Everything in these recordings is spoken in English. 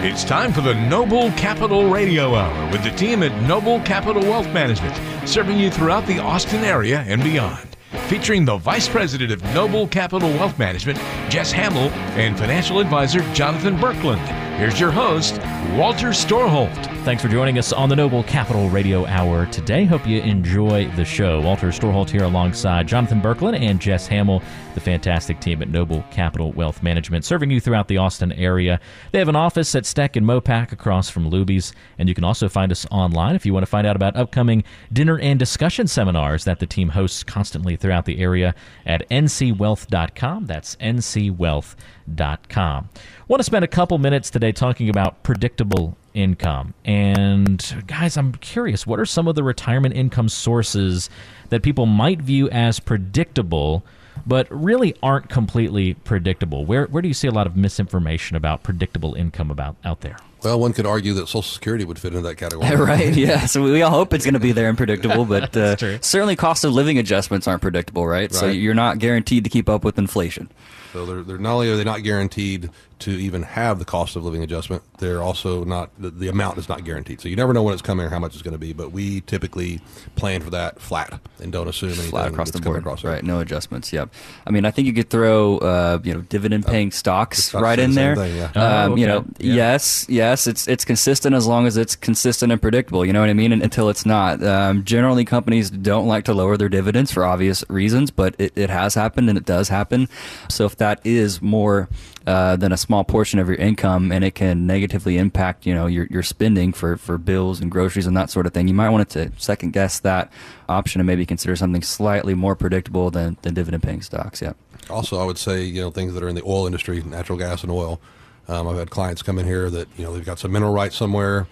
It's time for the Noble Capital Radio Hour with the team at Noble Capital Wealth Management, serving you throughout the Austin area and beyond. Featuring the Vice President of Noble Capital Wealth Management, Jess Hamill, and Financial Advisor Jonathan Berkland. Here's your host, Walter Storholt. Thanks for joining us on the Noble Capital Radio Hour today. Hope you enjoy the show. Walter Storholt here alongside Jonathan Berkland and Jess Hamill, the fantastic team at Noble Capital Wealth Management, serving you throughout the Austin area. They have an office at Steck and Mopac across from Luby's, and you can also find us online if you want to find out about upcoming dinner and discussion seminars that the team hosts constantly throughout the area at ncwealth.com. That's ncwealth.com. Want to spend a couple minutes today talking about predictable income. And guys, I'm curious, what are some of the retirement income sources that people might view as predictable? But really aren't completely predictable. Where where do you see a lot of misinformation about predictable income about out there? Well, one could argue that Social Security would fit into that category. right, yeah. So we all hope it's going to be there and predictable, but uh, certainly cost of living adjustments aren't predictable, right? right? So you're not guaranteed to keep up with inflation. So they're, they're not only are they not guaranteed to even have the cost of living adjustment, they're also not the, the amount is not guaranteed. So you never know when it's coming or how much it's going to be. But we typically plan for that flat and don't assume anything flat across the board. Across right, no adjustments. Yep. I mean, I think you could throw uh, you know dividend paying uh, stocks right in there. Thing, yeah. um, oh, okay. You know, yeah. yes, yes, it's it's consistent as long as it's consistent and predictable. You know what I mean? And, until it's not. Um, generally, companies don't like to lower their dividends for obvious reasons, but it, it has happened and it does happen. So if that is more uh, than a small portion of your income, and it can negatively impact you know your, your spending for, for bills and groceries and that sort of thing. You might want to second guess that option and maybe consider something slightly more predictable than, than dividend paying stocks. Yeah. Also, I would say you know things that are in the oil industry, natural gas and oil. Um, I've had clients come in here that you know they've got some mineral rights somewhere.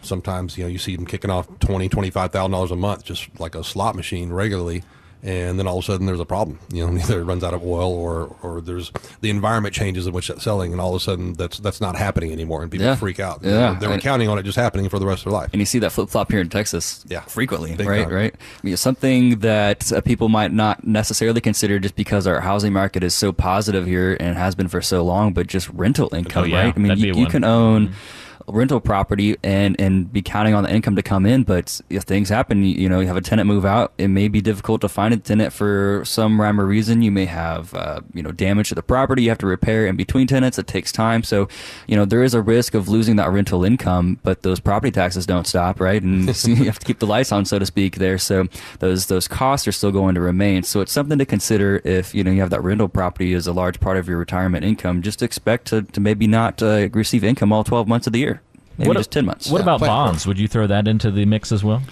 Sometimes you know you see them kicking off twenty twenty five thousand dollars a month, just like a slot machine regularly and then all of a sudden there's a problem. You know, either it runs out of oil or or there's the environment changes in which it's selling, and all of a sudden that's that's not happening anymore, and people yeah. freak out. Yeah, they were counting on it just happening for the rest of their life. And you see that flip flop here in Texas, yeah, frequently, Big right? Time. Right. I mean, something that uh, people might not necessarily consider just because our housing market is so positive here and has been for so long, but just rental income, oh, yeah. right? I mean, you, you, can own. Mm-hmm rental property and and be counting on the income to come in. But if things happen, you, you know, you have a tenant move out, it may be difficult to find a tenant for some rhyme or reason. You may have uh, you know damage to the property you have to repair in between tenants. It takes time, so you know there is a risk of losing that rental income. But those property taxes don't stop, right? And you have to keep the lights on, so to speak, there. So those those costs are still going to remain. So it's something to consider if you know you have that rental property as a large part of your retirement income. Just expect to, to maybe not uh, receive income all 12 months of the year maybe what just 10 months. What yeah, about bonds? Would you throw that into the mix as well?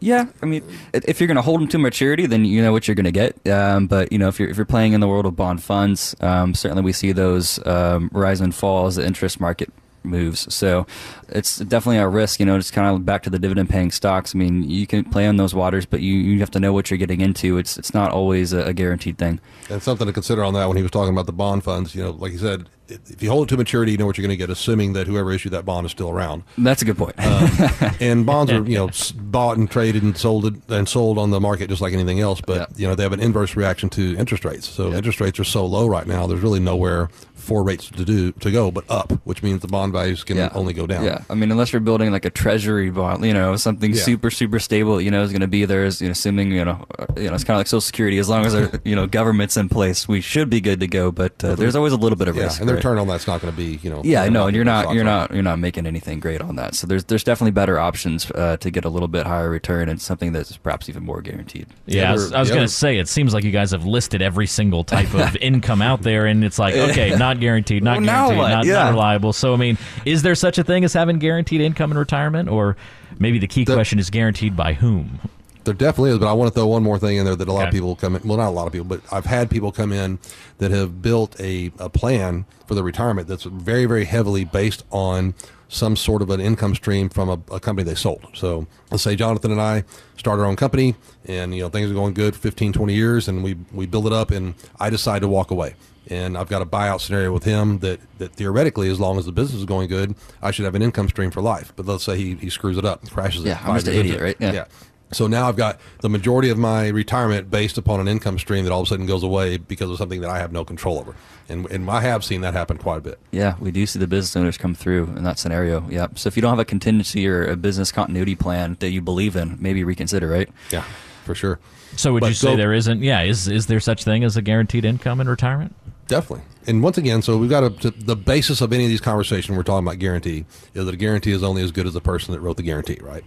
Yeah, I mean, if you're going to hold them to maturity, then you know what you're going to get. Um, but you know, if you're if you're playing in the world of bond funds, um, certainly we see those um, rise and fall as the interest market moves. So it's definitely a risk. You know, it's kind of back to the dividend paying stocks. I mean, you can play on those waters, but you, you have to know what you're getting into. It's it's not always a, a guaranteed thing. And something to consider on that when he was talking about the bond funds. You know, like he said, if you hold it to maturity, you know what you're going to get, assuming that whoever issued that bond is still around. That's a good point. um, and bonds are you know bought and traded and sold and sold on the market just like anything else. But yeah. you know they have an inverse reaction to interest rates. So yeah. interest rates are so low right now. There's really nowhere for rates to do to go but up, which means the bond values can yeah. only go down. Yeah, I mean, unless you're building like a treasury bond, you know, something yeah. super super stable, you know, is going to be there. Is you know, assuming you know, uh, you know, it's kind of like Social Security. As long as our you know government's in place, we should be good to go. But uh, there's always a little bit of risk. yeah, risk. and the return on that's not going to be you know. Yeah, no, and you're not you're not you're not making anything great on that. So there's there's definitely better options uh, to get a little bit higher return and something that's perhaps even more guaranteed. Yeah, I was, was going to say it seems like you guys have listed every single type of income out there, and it's like okay, not guaranteed, not well, guaranteed, not, yeah. not reliable. So I mean, is there such a thing as having guaranteed income in retirement, or maybe the key the, question is guaranteed by whom? There definitely is, but I want to throw one more thing in there that a lot okay. of people come in. Well, not a lot of people, but I've had people come in that have built a, a plan for their retirement that's very, very heavily based on some sort of an income stream from a, a, company they sold. So let's say Jonathan and I start our own company and you know things are going good 15, 20 years and we, we build it up and I decide to walk away and I've got a buyout scenario with him that, that theoretically, as long as the business is going good, I should have an income stream for life. But let's say he, he screws it up, crashes yeah, it. Yeah, I'm just an idiot, right? Yeah. yeah. So now I've got the majority of my retirement based upon an income stream that all of a sudden goes away because of something that I have no control over. And, and I have seen that happen quite a bit. Yeah, we do see the business owners come through in that scenario. Yeah. So if you don't have a contingency or a business continuity plan that you believe in, maybe reconsider, right? Yeah, for sure. So would but you say go, there isn't? Yeah, is is there such thing as a guaranteed income in retirement? Definitely. And once again, so we've got a, to, the basis of any of these conversations we're talking about guarantee is that a guarantee is only as good as the person that wrote the guarantee, right?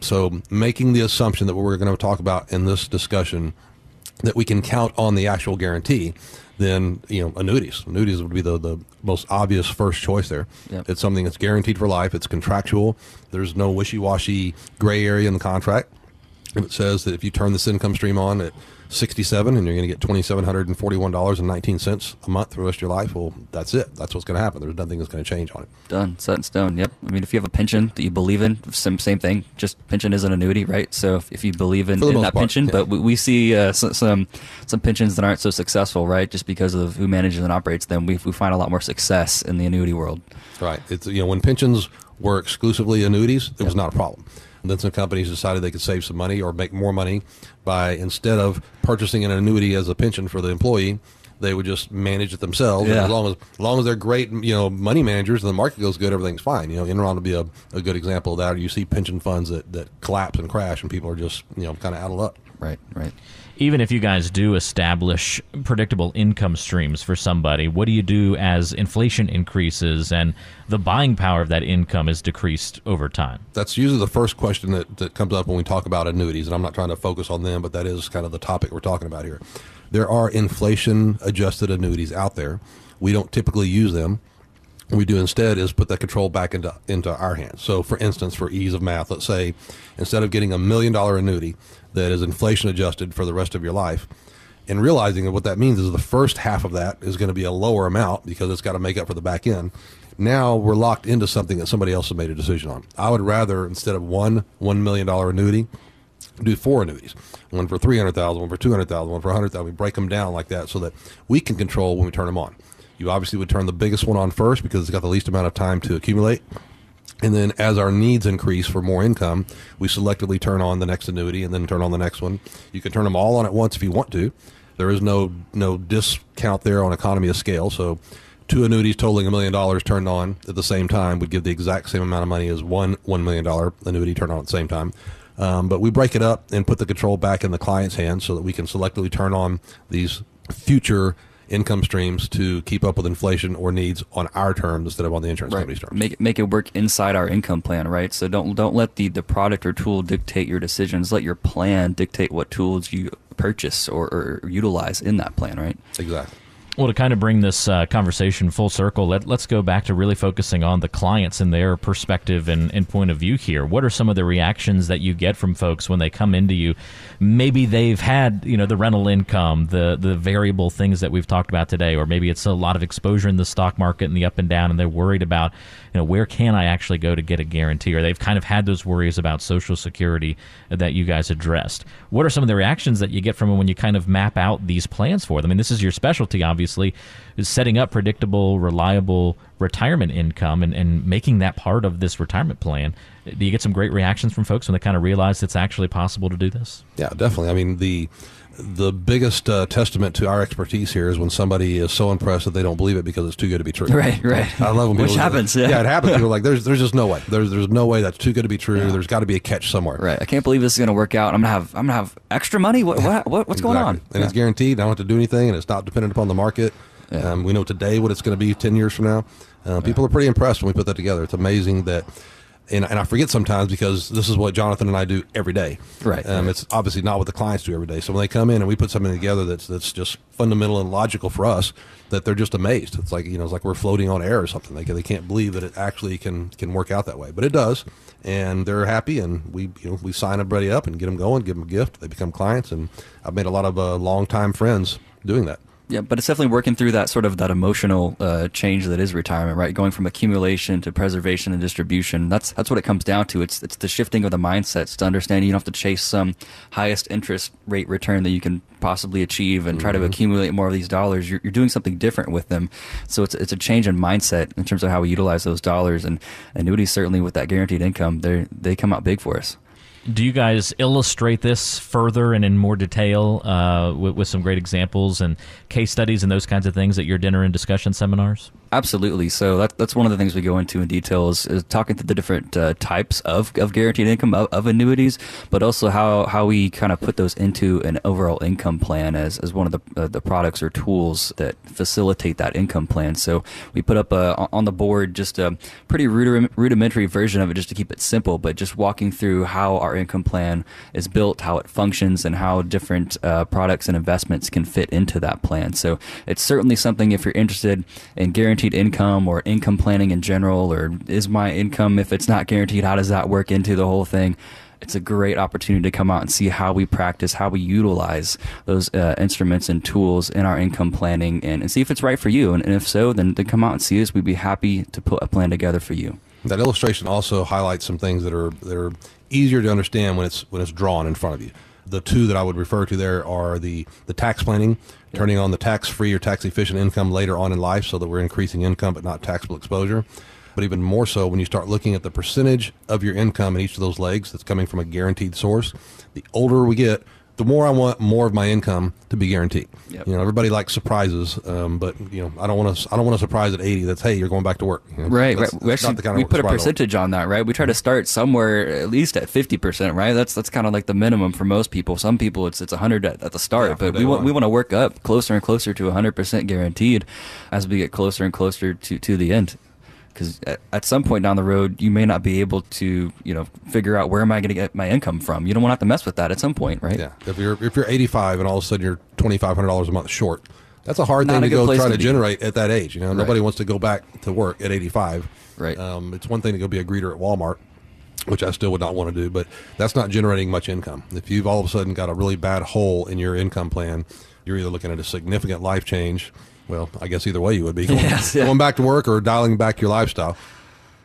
So making the assumption that what we're going to talk about in this discussion that we can count on the actual guarantee, then you know annuities. Annuities would be the, the most obvious first choice there. Yep. It's something that's guaranteed for life. It's contractual. There's no wishy washy gray area in the contract. If it says that if you turn this income stream on at 67 and you're going to get $2,741.19 a month for the rest of your life, well, that's it. That's what's going to happen. There's nothing that's going to change on it. Done. Set in stone. Yep. I mean, if you have a pension that you believe in, same, same thing. Just pension is an annuity, right? So if, if you believe in, in that part, pension, yeah. but we, we see uh, some, some, some pensions that aren't so successful, right? Just because of who manages and operates them, we, we find a lot more success in the annuity world. Right. It's, you know, when pensions were exclusively annuities, it yep. was not a problem. And then some companies decided they could save some money or make more money by instead of purchasing an annuity as a pension for the employee, they would just manage it themselves. Yeah. as long as, as long as they're great, you know, money managers and the market goes good, everything's fine. You know, Enron would be a, a good example of that. You see pension funds that, that collapse and crash, and people are just you know kind of out of luck. Right, right even if you guys do establish predictable income streams for somebody, what do you do as inflation increases and the buying power of that income is decreased over time? That's usually the first question that, that comes up when we talk about annuities, and I'm not trying to focus on them, but that is kind of the topic we're talking about here. There are inflation adjusted annuities out there. We don't typically use them we do instead is put that control back into into our hands. So, for instance, for ease of math, let's say instead of getting a million dollar annuity, that is inflation adjusted for the rest of your life. And realizing that what that means is the first half of that is going to be a lower amount because it's got to make up for the back end. Now we're locked into something that somebody else has made a decision on. I would rather instead of one one million dollar annuity, do four annuities, one for three hundred thousand, one for two hundred thousand, one for a hundred thousand. We break them down like that so that we can control when we turn them on. You obviously would turn the biggest one on first because it's got the least amount of time to accumulate. And then as our needs increase for more income, we selectively turn on the next annuity and then turn on the next one. You can turn them all on at once if you want to. There is no no discount there on economy of scale. So two annuities totaling a million dollars turned on at the same time would give the exact same amount of money as one one million dollar annuity turned on at the same time. Um, but we break it up and put the control back in the client's hands so that we can selectively turn on these future income streams to keep up with inflation or needs on our terms instead of on the insurance right. company's terms. Make it, make it work inside our income plan, right? So don't don't let the, the product or tool dictate your decisions. Let your plan dictate what tools you purchase or, or utilize in that plan, right? Exactly. Well, to kind of bring this uh, conversation full circle, let, us go back to really focusing on the clients and their perspective and, and, point of view here. What are some of the reactions that you get from folks when they come into you? Maybe they've had, you know, the rental income, the the variable things that we've talked about today, or maybe it's a lot of exposure in the stock market and the up and down, and they're worried about, you know, where can I actually go to get a guarantee? Or they've kind of had those worries about Social Security that you guys addressed. What are some of the reactions that you get from them when you kind of map out these plans for them? I mean, this is your specialty, obviously is setting up predictable, reliable retirement income and, and making that part of this retirement plan. Do you get some great reactions from folks when they kind of realize it's actually possible to do this? Yeah, definitely. I mean, the the biggest uh, testament to our expertise here is when somebody is so impressed that they don't believe it because it's too good to be true. Right, right. I love when. Which happens. Yeah. yeah, it happens. People are like, "There's, there's just no way. There's, there's no way that's too good to be true. Yeah. There's got to be a catch somewhere." Right. I can't believe this is going to work out. I'm gonna have, I'm gonna have extra money. What, what, what what's exactly. going on? And yeah. it's guaranteed. I don't have to do anything, and it's not dependent upon the market. Um, we know today what it's going to be 10 years from now. Uh, people are pretty impressed when we put that together. It's amazing that, and, and, I forget sometimes because this is what Jonathan and I do every day. Right, um, right. It's obviously not what the clients do every day. So when they come in and we put something together that's that's just fundamental and logical for us, that they're just amazed. It's like you know, it's like we're floating on air or something. They, they can't believe that it actually can can work out that way, but it does, and they're happy. And we you know we sign everybody up and get them going, give them a gift. They become clients, and I've made a lot of uh, long time friends doing that. Yeah, but it's definitely working through that sort of that emotional uh, change that is retirement, right? Going from accumulation to preservation and distribution. That's that's what it comes down to. It's it's the shifting of the mindsets to understand you don't have to chase some highest interest rate return that you can possibly achieve and try mm-hmm. to accumulate more of these dollars. You're, you're doing something different with them. So it's it's a change in mindset in terms of how we utilize those dollars. And annuities certainly with that guaranteed income, they they come out big for us. Do you guys illustrate this further and in more detail uh, with, with some great examples and case studies and those kinds of things at your dinner and discussion seminars? Absolutely. So that, that's one of the things we go into in detail is, is talking through the different uh, types of, of guaranteed income of, of, annuities, but also how, how we kind of put those into an overall income plan as, as one of the, uh, the products or tools that facilitate that income plan. So we put up a, on the board just a pretty rudimentary version of it just to keep it simple, but just walking through how our income plan is built, how it functions, and how different uh, products and investments can fit into that plan. So it's certainly something if you're interested in guaranteed guaranteed income or income planning in general, or is my income, if it's not guaranteed, how does that work into the whole thing? It's a great opportunity to come out and see how we practice, how we utilize those uh, instruments and tools in our income planning and, and see if it's right for you. And, and if so, then, then come out and see us. We'd be happy to put a plan together for you. That illustration also highlights some things that are that are easier to understand when it's when it's drawn in front of you the two that I would refer to there are the, the tax planning, turning on the tax free or tax efficient income later on in life so that we're increasing income but not taxable exposure. But even more so when you start looking at the percentage of your income in each of those legs that's coming from a guaranteed source. The older we get, the more I want more of my income to be guaranteed. Yep. You know, everybody likes surprises, um, but you know, I don't want to. I don't want a surprise at eighty. That's hey, you're going back to work. You know, right, right. We actually we put a percentage on that, right? We try to start somewhere at least at fifty percent, right? That's that's kind of like the minimum for most people. Some people it's it's hundred at, at, the start, yeah, but we want we want to work up closer and closer to hundred percent guaranteed as we get closer and closer to to the end because at, at, some point down the road you may not be able to you know figure out where am i going to get my income from. You don't want to have to mess with that at some point right? Yeah. If you're if you're 85 and all of a sudden you're $2500 a month short that's a hard not thing to go try to, to generate at that age you know? Right. nobody wants to go back to work at 85 right. Um, it's one thing to go be a greeter at walmart which I still would not want to do, but that's not generating much income. If you've all of a sudden got a really bad hole in your income plan, you're either looking at a significant life change well, I guess either way you would be going, yes, yeah. going back to work or dialing back your lifestyle.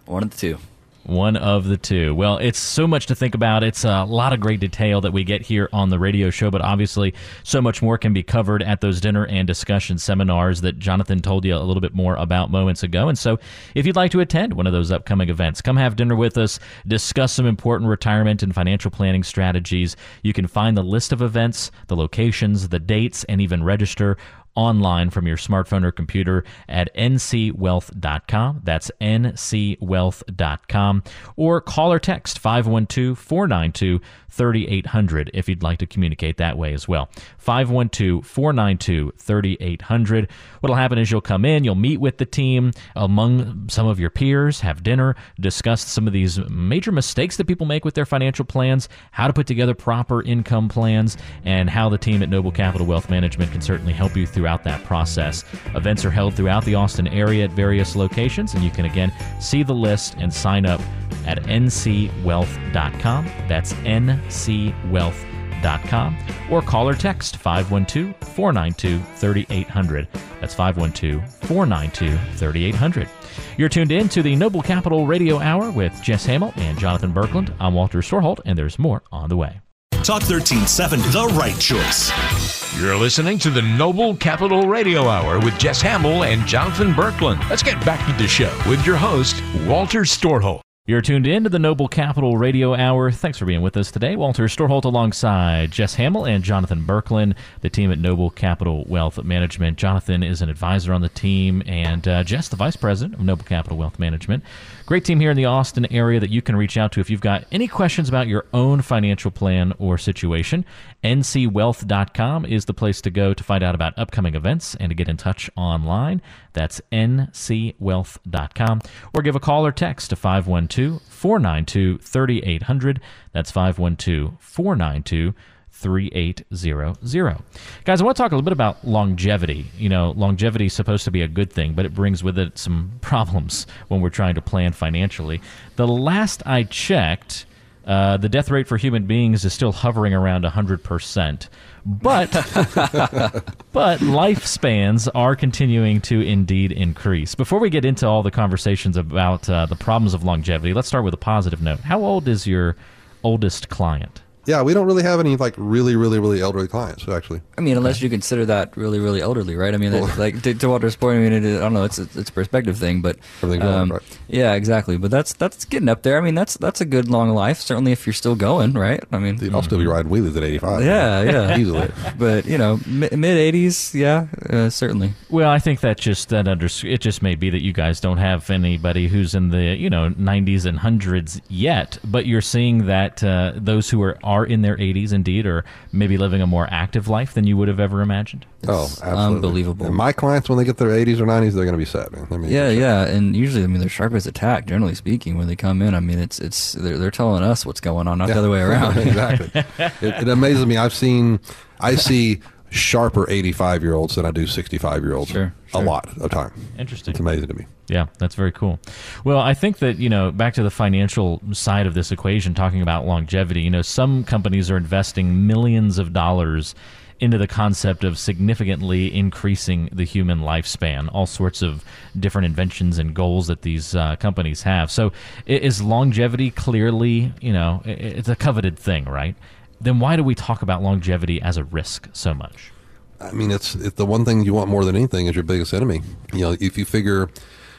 One of the two. One of the two. Well, it's so much to think about. It's a lot of great detail that we get here on the radio show, but obviously, so much more can be covered at those dinner and discussion seminars that Jonathan told you a little bit more about moments ago. And so, if you'd like to attend one of those upcoming events, come have dinner with us, discuss some important retirement and financial planning strategies. You can find the list of events, the locations, the dates, and even register online from your smartphone or computer at ncwealth.com. That's ncwealth.com. Or call or text 512 492 3800 if you'd like to communicate that way as well. 512 492 3800. What'll happen is you'll come in, you'll meet with the team among some of your peers, have dinner, discuss some of these major mistakes that people make with their financial plans, how to put together proper income plans, and how the team at Noble Capital Wealth Management can certainly help you throughout that process. Events are held throughout the Austin area at various locations, and you can again see the list and sign up at ncwealth.com. That's ncwealth.com. Or call or text 512 492 3800. That's 512 492 3800. You're tuned in to the Noble Capital Radio Hour with Jess Hamill and Jonathan Berkland. I'm Walter Storholt, and there's more on the way. Talk 1370, the right choice. You're listening to the Noble Capital Radio Hour with Jess Hamill and Jonathan Berkland. Let's get back to the show with your host, Walter Storholt. You're tuned in to the Noble Capital Radio Hour. Thanks for being with us today. Walter Storholt alongside Jess Hamill and Jonathan Berkland, the team at Noble Capital Wealth Management. Jonathan is an advisor on the team, and uh, Jess, the vice president of Noble Capital Wealth Management. Great team here in the Austin area that you can reach out to if you've got any questions about your own financial plan or situation. ncwealth.com is the place to go to find out about upcoming events and to get in touch online. That's ncwealth.com. Or give a call or text to 512 492 3800. That's 512 492 3800. Guys, I want to talk a little bit about longevity. You know, longevity is supposed to be a good thing, but it brings with it some problems when we're trying to plan financially. The last I checked, uh, the death rate for human beings is still hovering around 100%. But but lifespans are continuing to indeed increase. Before we get into all the conversations about uh, the problems of longevity, let's start with a positive note. How old is your oldest client? Yeah, we don't really have any like really, really, really elderly clients actually. I mean, unless you consider that really, really elderly, right? I mean, it, like to, to Walter's point, I mean, it, I don't know, it's a, it's a perspective thing, but um, right. yeah, exactly. But that's that's getting up there. I mean, that's that's a good long life. Certainly, if you're still going, right? I mean, Dude, I'll still be riding wheelies at 85. Yeah, yeah, easily. But you know, mid 80s, yeah, uh, certainly. Well, I think that just that under it just may be that you guys don't have anybody who's in the you know 90s and hundreds yet, but you're seeing that uh, those who are are in their 80s indeed or maybe living a more active life than you would have ever imagined. oh, absolutely. unbelievable. And my clients, when they get their 80s or 90s, they're going to be sad. man. I mean, yeah, yeah, and usually, I mean, they're sharp as a tack. Generally speaking, when they come in, I mean, it's it's they're, they're telling us what's going on, not yeah. the other way around. exactly. it, it amazes me. I've seen, I see sharper 85 year olds than I do 65 year olds. Sure, sure. A lot of time. Interesting. It's amazing to me. Yeah, that's very cool. Well, I think that, you know, back to the financial side of this equation, talking about longevity, you know, some companies are investing millions of dollars into the concept of significantly increasing the human lifespan, all sorts of different inventions and goals that these uh, companies have. So, is longevity clearly, you know, it's a coveted thing, right? Then why do we talk about longevity as a risk so much? I mean, it's, it's the one thing you want more than anything is your biggest enemy. You know, if you figure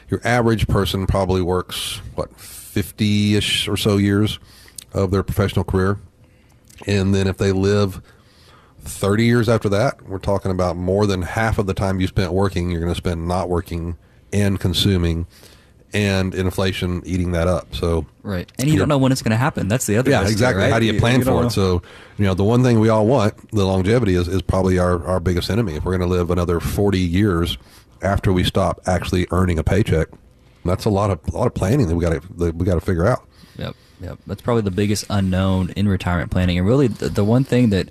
your average person probably works what 50ish or so years of their professional career and then if they live 30 years after that we're talking about more than half of the time you spent working you're going to spend not working and consuming and inflation eating that up so right and you don't know when it's going to happen that's the other yeah exactly right? how do you plan you, you for it so you know the one thing we all want the longevity is, is probably our, our biggest enemy if we're going to live another 40 years after we stop actually earning a paycheck. That's a lot of a lot of planning that we got to we got to figure out. Yep, yep. That's probably the biggest unknown in retirement planning, and really the, the one thing that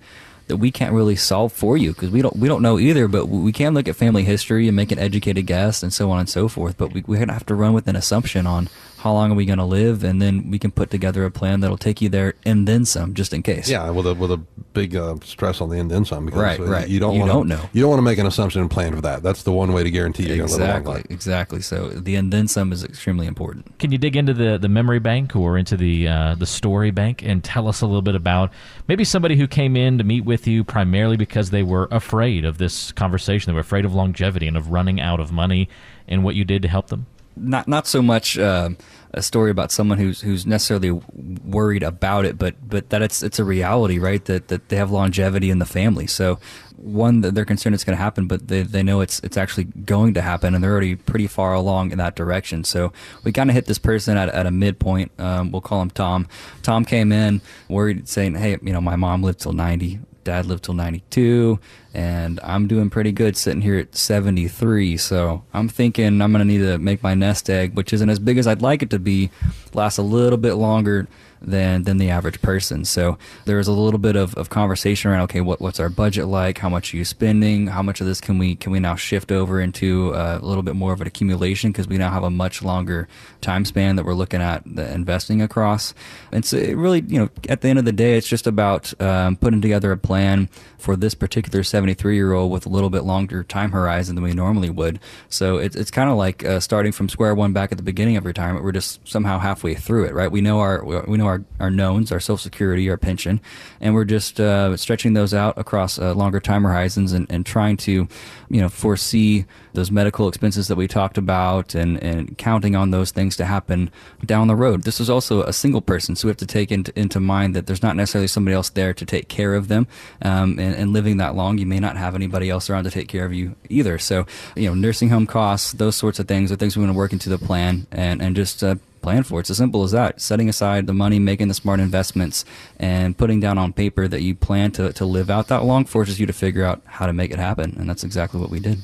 that we can't really solve for you because we don't we don't know either. But we can look at family history and make an educated guess and so on and so forth. But we we have to run with an assumption on how long are we going to live, and then we can put together a plan that'll take you there and then some, just in case. Yeah, with a with a big uh, stress on the end, then some. Because right, right. You don't you wanna, don't know. You don't want to make an assumption and plan for that. That's the one way to guarantee you're exactly, going to live a long life. Exactly. So the end then some is extremely important. Can you dig into the the memory bank or into the uh, the story bank and tell us a little bit about maybe somebody who came in to meet with you primarily because they were afraid of this conversation, they were afraid of longevity and of running out of money, and what you did to help them? Not not so much. Uh, a story about someone who's who's necessarily worried about it, but but that it's it's a reality, right? That that they have longevity in the family. So one that they're concerned it's going to happen, but they, they know it's it's actually going to happen, and they're already pretty far along in that direction. So we kind of hit this person at, at a midpoint. Um, we'll call him Tom. Tom came in worried, saying, "Hey, you know, my mom lived till 90 dad lived till 92 and I'm doing pretty good sitting here at 73 so I'm thinking I'm going to need to make my nest egg which isn't as big as I'd like it to be last a little bit longer than than the average person. So there was a little bit of, of conversation around okay, what what's our budget like? How much are you spending? How much of this can we can we now shift over into uh, a little bit more of an accumulation because we now have a much longer time span that we're looking at the investing across. And so it really, you know, at the end of the day, it's just about um, putting together a plan for this particular 73 year old with a little bit longer time horizon than we normally would. So it's it's kind of like uh, starting from square one back at the beginning of retirement. We're just somehow halfway through it, right? We know our we know our, our knowns, our Social Security, our pension, and we're just uh, stretching those out across uh, longer time horizons and, and trying to, you know, foresee those medical expenses that we talked about and, and counting on those things to happen down the road. This is also a single person, so we have to take into, into mind that there's not necessarily somebody else there to take care of them. Um, and, and living that long, you may not have anybody else around to take care of you either. So, you know, nursing home costs, those sorts of things are things we want to work into the plan and, and just uh, plan for. It's as simple as that. Setting aside the money, making the smart investments, and putting down on paper that you plan to, to live out that long forces you to figure out how to make it happen. And that's exactly what we did.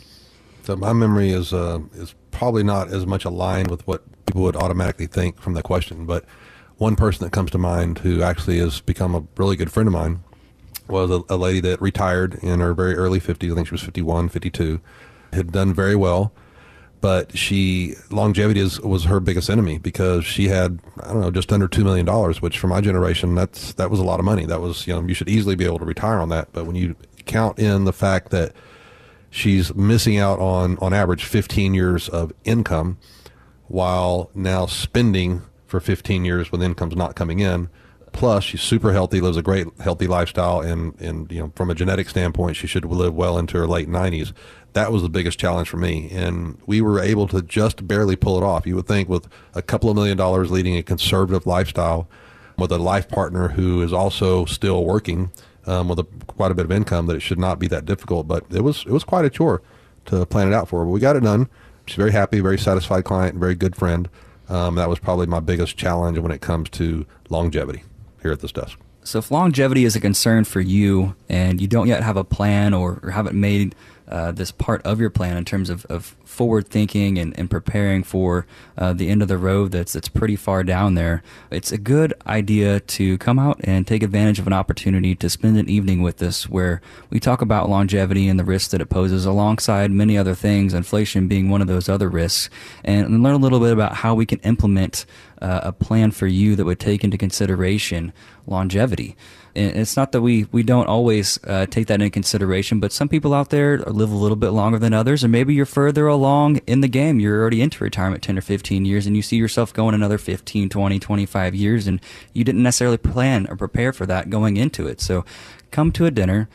So my memory is uh, is probably not as much aligned with what people would automatically think from the question, but one person that comes to mind who actually has become a really good friend of mine was a, a lady that retired in her very early 50s. I think she was 51, 52, had done very well but she longevity is, was her biggest enemy because she had I don't know just under two million dollars, which for my generation that's that was a lot of money. That was you know you should easily be able to retire on that. But when you count in the fact that she's missing out on on average 15 years of income, while now spending for 15 years when income's not coming in, Plus, she's super healthy, lives a great healthy lifestyle, and and you know from a genetic standpoint, she should live well into her late 90s. That was the biggest challenge for me, and we were able to just barely pull it off. You would think with a couple of million dollars, leading a conservative lifestyle, with a life partner who is also still working um, with a, quite a bit of income, that it should not be that difficult. But it was it was quite a chore to plan it out for. But we got it done. She's very happy, very satisfied client, very good friend. Um, that was probably my biggest challenge when it comes to longevity here at this desk. So, if longevity is a concern for you and you don't yet have a plan or, or haven't made uh, this part of your plan in terms of, of forward thinking and, and preparing for uh, the end of the road that's that's pretty far down there, it's a good idea to come out and take advantage of an opportunity to spend an evening with us where we talk about longevity and the risks that it poses alongside many other things, inflation being one of those other risks, and learn a little bit about how we can implement uh, a plan for you that would take into consideration longevity. And it's not that we, we don't always uh, take that into consideration, but some people out there live a little bit longer than others, and maybe you're further along in the game. You're already into retirement 10 or 15 years, and you see yourself going another 15, 20, 25 years, and you didn't necessarily plan or prepare for that going into it. So come to a dinner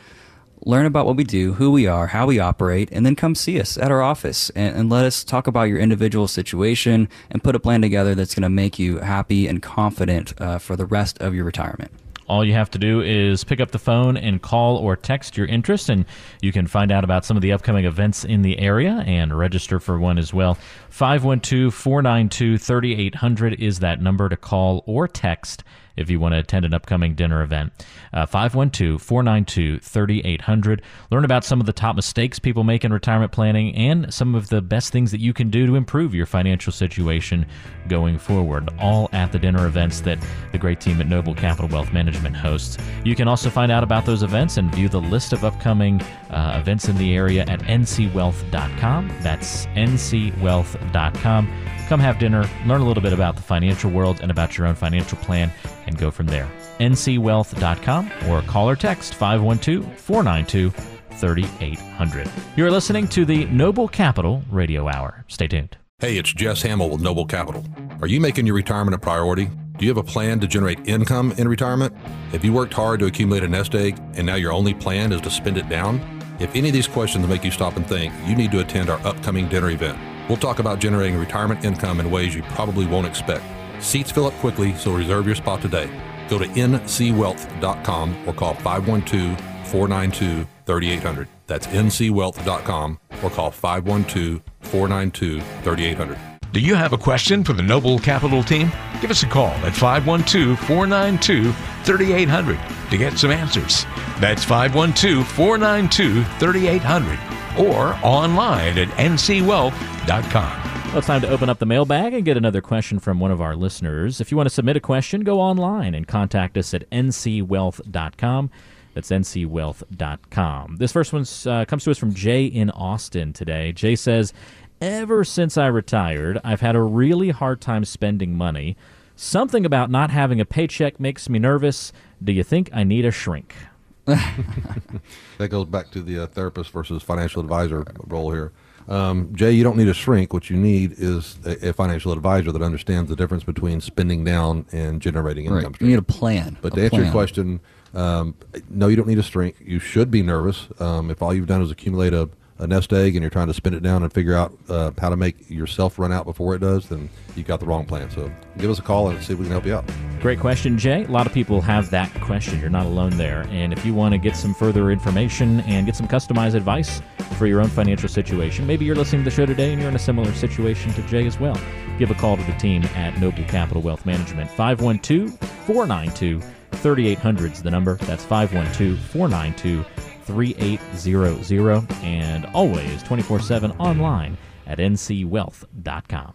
learn about what we do, who we are, how we operate, and then come see us at our office and, and, let us talk about your individual situation and put a plan together that's going to make you happy and confident uh, for the rest of your retirement. All you have to do is pick up the phone and call or text your interest, and you can find out about some of the upcoming events in the area and register for one as well. 512 492 3800 is that number to call or text if you want to attend an upcoming dinner event. Uh, 512 492 3800. Learn about some of the top mistakes people make in retirement planning and some of the best things that you can do to improve your financial situation going forward, all at the dinner events that the great team at Noble Capital Wealth Management hosts. You can also find out about those events and view the list of upcoming uh, events in the area at ncwealth.com. That's ncwealth.com. Come have dinner, learn a little bit about the financial world and about your own financial plan, and go from there. ncwealth.com or call or text 512 492 3800. You're listening to the Noble Capital Radio Hour. Stay tuned. Hey, it's Jess Hamill with Noble Capital. Are you making your retirement a priority? Do you have a plan to generate income in retirement? Have you worked hard to accumulate a nest egg and now your only plan is to spend it down? If any of these questions make you stop and think, you need to attend our upcoming dinner event. We'll talk about generating retirement income in ways you probably won't expect. Seats fill up quickly, so reserve your spot today. Go to ncwealth.com or call 512 492 3800. That's ncwealth.com or call 512 492 3800. Do you have a question for the Noble Capital team? Give us a call at 512 492 3800 to get some answers. That's 512 492 3800 or online at ncwealth.com. Well, it's time to open up the mailbag and get another question from one of our listeners. If you want to submit a question, go online and contact us at ncwealth.com. That's ncwealth.com. This first one uh, comes to us from Jay in Austin today. Jay says, Ever since I retired, I've had a really hard time spending money. Something about not having a paycheck makes me nervous. Do you think I need a shrink? that goes back to the uh, therapist versus financial advisor role here. Um, Jay, you don't need a shrink. What you need is a, a, financial advisor that understands the difference between spending down and generating income. Right. You need a plan. But a to answer plan. your question, um, no, you don't need a shrink. You should be nervous um, if all you've done is accumulate a a nest egg and you're trying to spin it down and figure out uh, how to make yourself run out before it does, then you've got the wrong plan. So give us a call and see if we can help you out. Great question, Jay. A lot of people have that question. You're not alone there. And if you want to get some further information and get some customized advice for your own financial situation, maybe you're listening to the show today and you're in a similar situation to Jay as well. Give a call to the team at Noble Capital Wealth Management. 512 492 3800 is the number. That's 512 492 3800 and always 24 7 online at ncwealth.com.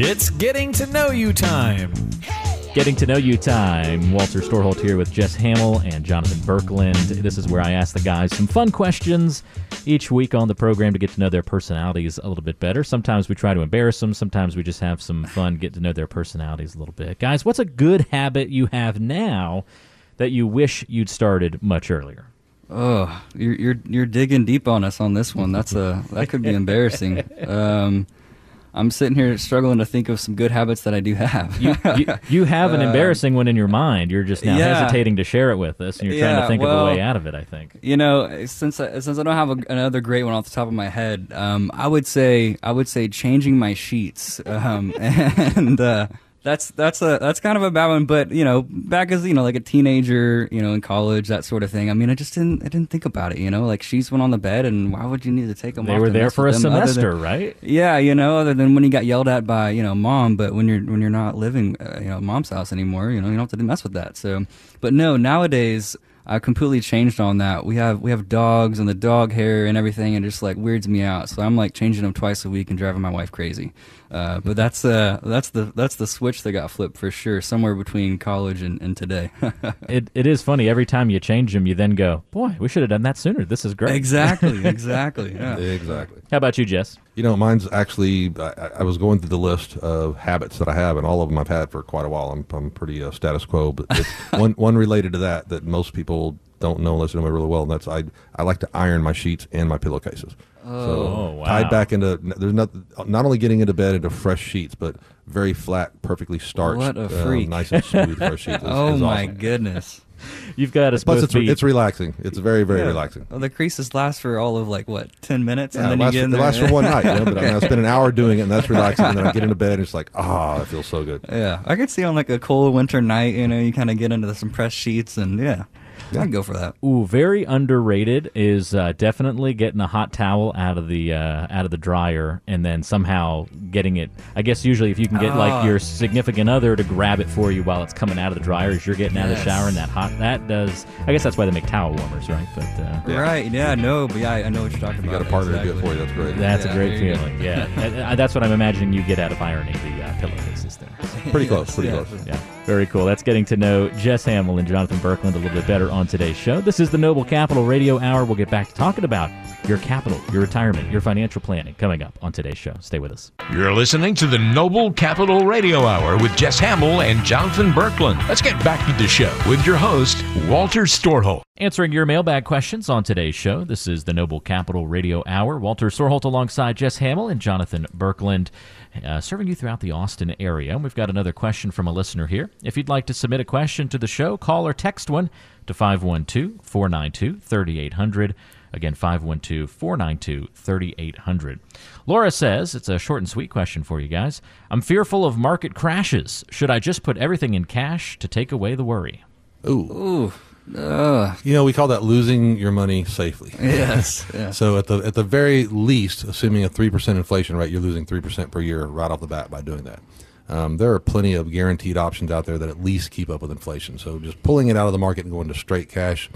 It's getting to know you time. Getting to know you time. Walter Storholt here with Jess Hamill and Jonathan Berkland. This is where I ask the guys some fun questions each week on the program to get to know their personalities a little bit better. Sometimes we try to embarrass them. Sometimes we just have some fun, get to know their personalities a little bit. Guys, what's a good habit you have now that you wish you'd started much earlier? Oh, you're you're you're digging deep on us on this one. That's a that could be embarrassing. Um, I'm sitting here struggling to think of some good habits that I do have. you, you, you have an embarrassing one in your mind. You're just now yeah. hesitating to share it with us, and you're trying to think of a way out of it. I think. You know, since I, since I don't have a, another great one off the top of my head, um, I would say I would say changing my sheets, um, and uh, that's that's a that's kind of a bad one. But you know, back as you know, like a teenager, you know, in college, that sort of thing. I mean, I just didn't I didn't think about it. You know, like she's went on the bed, and why would you need to take them? They were there for a other than- semester, right? yeah, you know, other than when you got yelled at by you know mom, but when you're when you're not living uh, you know mom's house anymore, you know you don't have to mess with that. So, but no, nowadays I completely changed on that. We have we have dogs and the dog hair and everything, and it just like weirds me out. So I'm like changing them twice a week and driving my wife crazy. Uh, but that's uh that's the that's the switch that got flipped for sure. Somewhere between college and, and today. It it is funny. Every time you change them, you then go, "Boy, we should have done that sooner. This is great." exactly, exactly. Yeah. Exactly. How about you, Jess? You know, mine's actually. I, I was going through the list of habits that I have, and all of them I've had for quite a while. I'm, I'm pretty uh, status quo, but it's one one related to that that most people don't know unless they know me really well, and that's I I like to iron my sheets and my pillowcases. Oh, so wow. tied back into there's not not only getting into bed into fresh sheets, but very flat, perfectly starched, What a uh, freak. nice and smooth fresh sheets. Is, Oh is my awesome. goodness. You've got us Plus, it's beat. it's relaxing. It's very very Yeah. relaxing. Well, the creases last for all of like what ten minutes, Yeah, and it then you get in it there. lasts for one night, you know, but I, mean, I spend an hour doing it, and that's relaxing. And then I get into bed, and it's like, ah, it feels so good. Yeah, I could see on like a cold winter night, you know, you kind of get into some pressed sheets, and yeah, I'd go for that. Ooh, very underrated is uh, definitely getting a hot towel out of the uh, out of the dryer and then somehow getting it. I guess usually if you can get Ah. like your significant other to grab it for you while it's coming out of the dryer as you're getting out of the shower and that hot that does. I guess that's why they make towel warmers, right? But uh, Yeah. Right? Yeah, no, but yeah, I know what you're talking You about. You got a partner to do it for you. That's great. that's Yeah, a great there you go. feeling. Yeah, uh, that's what I'm imagining you get out of ironing the uh, pillowcases there. Pretty close. Pretty yeah. close. Yeah, very cool. That's getting to know Jess Hamill and Jonathan Berkland a little bit better on today's show. This is the Noble Capital Radio Hour. We'll get back to talking about your capital, your retirement, your financial planning coming up on today's show. Stay with us. You're listening to the Noble Capital Radio Hour with Jess Hamill and Jonathan Berkland. Let's get back to the show with your host, Walter Storholt. Answering your mailbag questions on today's show. This is the Noble Capital Radio Hour. Walter Storholt alongside Jess Hamill and Jonathan Berkland. uh, serving you throughout the Austin area. And we've got another question from a listener here. If you'd like to submit a question to the show, call or text one to 512 492 3800. Again, 512 492 3800. Laura says, it's a short and sweet question for you guys. I'm fearful of market crashes. Should I just put everything in cash to take away the worry? Ooh. Ooh, uh, You know, we call that losing your money safely. yes, yeah. So at the at the very least, assuming a three percent inflation rate, you're losing three percent per year right off the bat by doing that. Um, there are plenty of guaranteed options out there that at least keep up with inflation. So just pulling it out of the market and going to straight cash,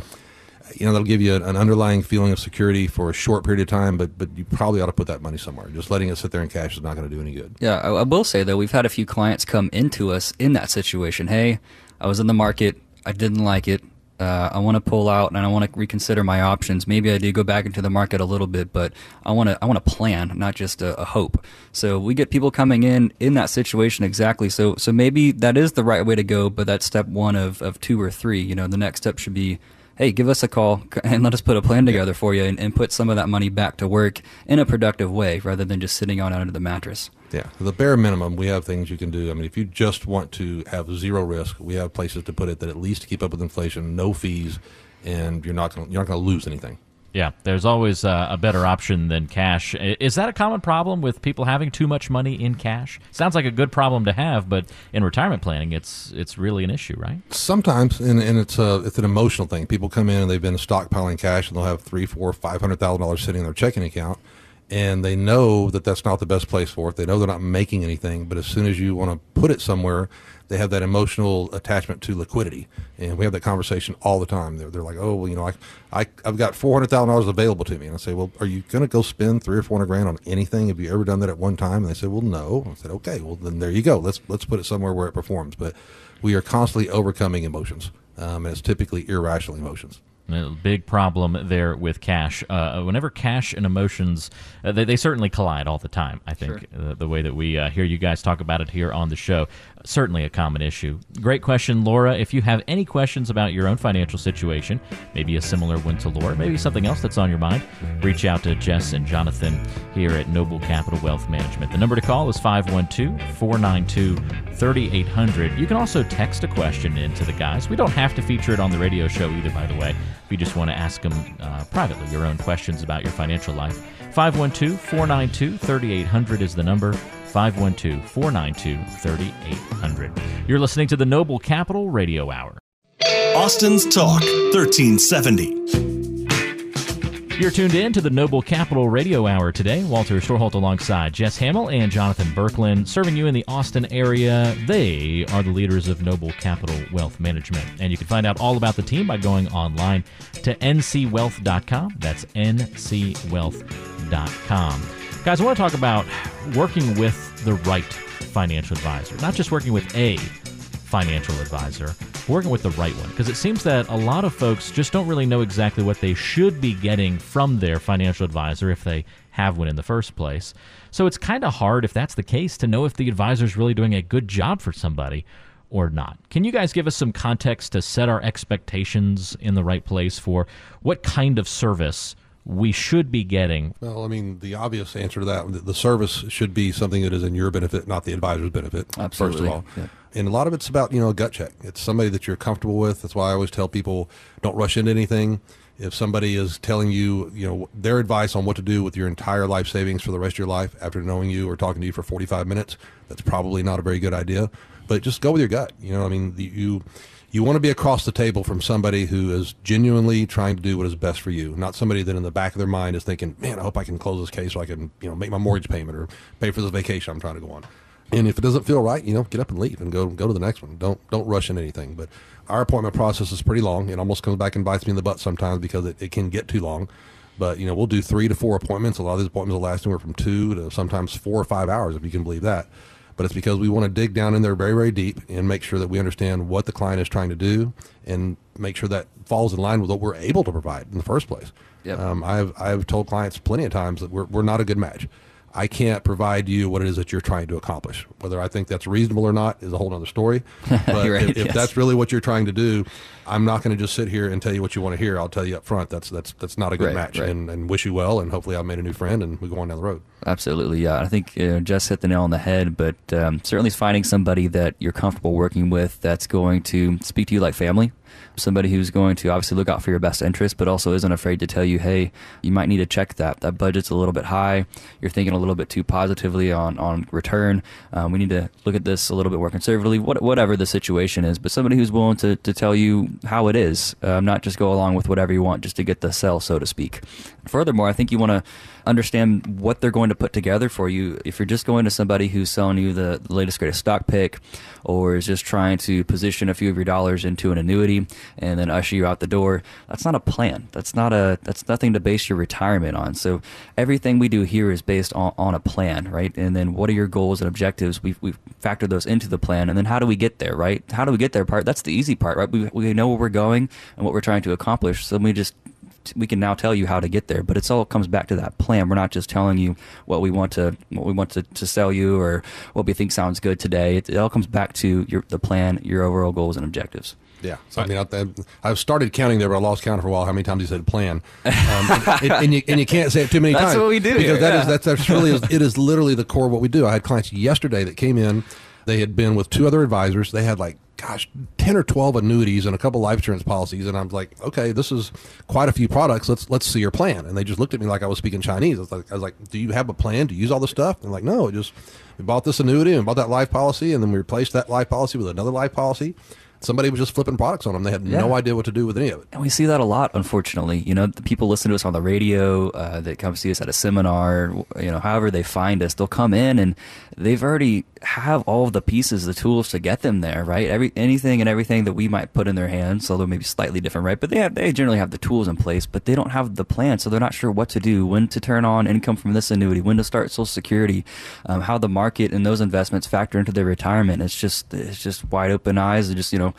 you know, that'll give you an, underlying feeling of security for a short period of time. But but you probably ought to put that money somewhere. Just letting it sit there in cash is not going to do any good. Yeah, I, I will say though, we've had a few clients come into us in that situation. Hey, I was in the market, I didn't like it. Uh, I want to pull out and I want to reconsider my options. Maybe I do go back into the market a little bit, but I want to I want to plan, not just a, a hope. So we get people coming in in that situation exactly. So so maybe that is the right way to go, but that's step one of, of two or three. You know, the next step should be hey, give us a call and let us put a plan together for you and, and put some of that money back to work in a productive way rather than just sitting on under the mattress. Yeah, the bare minimum, we have things you can do. I mean, if you just want to have zero risk, we have places to put it that at least keep up with inflation, no fees, and you're not gonna, you're not going to lose anything. Yeah, there's always uh, a better option than cash. Is that a common problem with people having too much money in cash? Sounds like a good problem to have, but in retirement planning, it's it's really an issue, right? Sometimes, and, and it's a it's an emotional thing. People come in and they've been stockpiling cash, and they'll have three, four, five hundred thousand dollars sitting in their checking account, and they know that that's not the best place for it. They know they're not making anything, but as soon as you want to put it somewhere, they have that emotional attachment to liquidity, and we have that conversation all the time. They're, they're like, oh, well, you know, I, I I've got four hundred thousand dollars available to me, and I say, well, are you going to go spend three or four hundred grand on anything? Have you ever done that at one time? And they say, well, no. I said, okay, well then there you go. Let's let's put it somewhere where it performs. But we are constantly overcoming emotions, um, and it's typically irrational emotions. A big problem there with cash. Uh, whenever cash and emotions, uh, they, they, certainly collide all the time. I think sure. Uh, the way that we uh, hear you guys talk about it here on the show, certainly a common issue. Great question, Laura. If you have any questions about your own financial situation, maybe a similar one to Laura, maybe something else that's on your mind, reach out to Jess and Jonathan here at Noble Capital Wealth Management. The number to call is 512 492 3800. You can also text a question into the guys. We don't have to feature it on the radio show either, by the way. If you just want to ask them uh, privately your own questions about your financial life, 512 492 3800 is the number. 512 492 3800. You're listening to the Noble Capital Radio Hour. Austin's Talk, 1370. You're tuned in to the Noble Capital Radio Hour today. Walter Storholt alongside Jess Hamill and Jonathan Berkland, serving you in the Austin area. They are the leaders of Noble Capital Wealth Management. And you can find out all about the team by going online to ncwealth.com. That's ncwealth.com. Guys, I want to talk about working with the right financial advisor, not just working with a financial advisor, working with the right one. Because it seems that a lot of folks just don't really know exactly what they should be getting from their financial advisor if they have one in the first place. So it's kind of hard, if that's the case, to know if the advisor is really doing a good job for somebody or not. Can you guys give us some context to set our expectations in the right place for what kind of service we should be getting? Well, I mean, the obvious answer to that, the service should be something that is in your benefit, not the advisor's benefit, Absolutely. first of all. Yeah. And a lot of it's about, you know, a gut check. It's somebody that you're comfortable with. That's why I always tell people don't rush into anything. If somebody is telling you, you know, their advice on what to do with your entire life savings for the rest of your life after knowing you or talking to you for 45 minutes, that's probably not a very good idea. But just go with your gut. You know, I mean, you you want to be across the table from somebody who is genuinely trying to do what is best for you, not somebody that in the back of their mind is thinking, "Man, I hope I can close this case so I can, you know, make my mortgage payment or pay for this vacation I'm trying to go on." And if it doesn't feel right, you know, get up and leave and go go to the next one. Don't don't rush in anything. But our appointment process is pretty long. It almost comes back and bites me in the butt sometimes because it, it can get too long. But you know, we'll do three to four appointments. A lot of these appointments will last anywhere from two to sometimes four or five hours, if you can believe that but it's because we want to dig down in there very, very deep and make sure that we understand what the client is trying to do and make sure that falls in line with what we're able to provide in the first place. Yep. Um, I've, I've told clients plenty of times that we're, we're not a good match. I can't provide you what it is that you're trying to accomplish. Whether I think that's reasonable or not is a whole other story. But right, if, yes. if, that's really what you're trying to do, I'm not going to just sit here and tell you what you want to hear. I'll tell you up front that's that's that's not a good right, match. Right. And, and wish you well, and hopefully I've made a new friend, and we go on down the road. Absolutely, yeah. I think you know, Jess hit the nail on the head, but um, certainly finding somebody that you're comfortable working with that's going to speak to you like family somebody who's going to obviously look out for your best interest, but also isn't afraid to tell you, hey, you might need to check that. That budget's a little bit high. You're thinking a little bit too positively on, on return. Um, we need to look at this a little bit more conservatively, what, whatever the situation is. But somebody who's willing to, to tell you how it is, um, not just go along with whatever you want just to get the sell, so to speak. Furthermore, I think you want to understand what they're going to put together for you. If you're just going to somebody who's selling you the latest greatest stock pick or is just trying to position a few of your dollars into an annuity and then usher you out the door, that's not a plan. That's not a that's nothing to base your retirement on. So everything we do here is based on, on a plan, right? And then what are your goals and objectives? We've we've factored those into the plan and then how do we get there, right? How do we get there part? That's the easy part, right? We we know where we're going and what we're trying to accomplish. So we just we can now tell you how to get there but it's all comes back to that plan we're not just telling you what we want to what we want to, to sell you or what we think sounds good today it, it all comes back to your the plan your overall goals and objectives yeah. So I mean, I, have started counting there, but I lost count for a while. How many times you said plan? Um, and, and, you, and you can't say it too many that's times. That's what we do. Because here, that yeah. is, that's that's really is, it is literally the core of what we do. I had clients yesterday that came in. They had been with two other advisors. They had like gosh, 10 or 12 annuities and a couple life insurance policies. And I'm like, okay, this is quite a few products. Let's, let's see your plan. And they just looked at me like I was speaking Chinese. I was like, I was like do you have a plan to use all this stuff? And like, no, just, we bought this annuity and bought that life policy. And then we replaced that life policy with another life policy somebody was just flipping products on them. They had yeah. no idea what to do with any of it. And we see that a lot, unfortunately. You know, the people listen to us on the radio, uh, that come see us at a seminar, you know, however they find us, they'll come in and they've already have all of the pieces, the tools to get them there, right? Every anything and everything that we might put in their hands, although maybe slightly different, right? But they have, they generally have the tools in place, but they don't have the plan, so they're not sure what to do, when to turn on income from this annuity, when to start Social Security, um, how the market and those investments factor into their retirement. It's just it's just wide open eyes, and just you know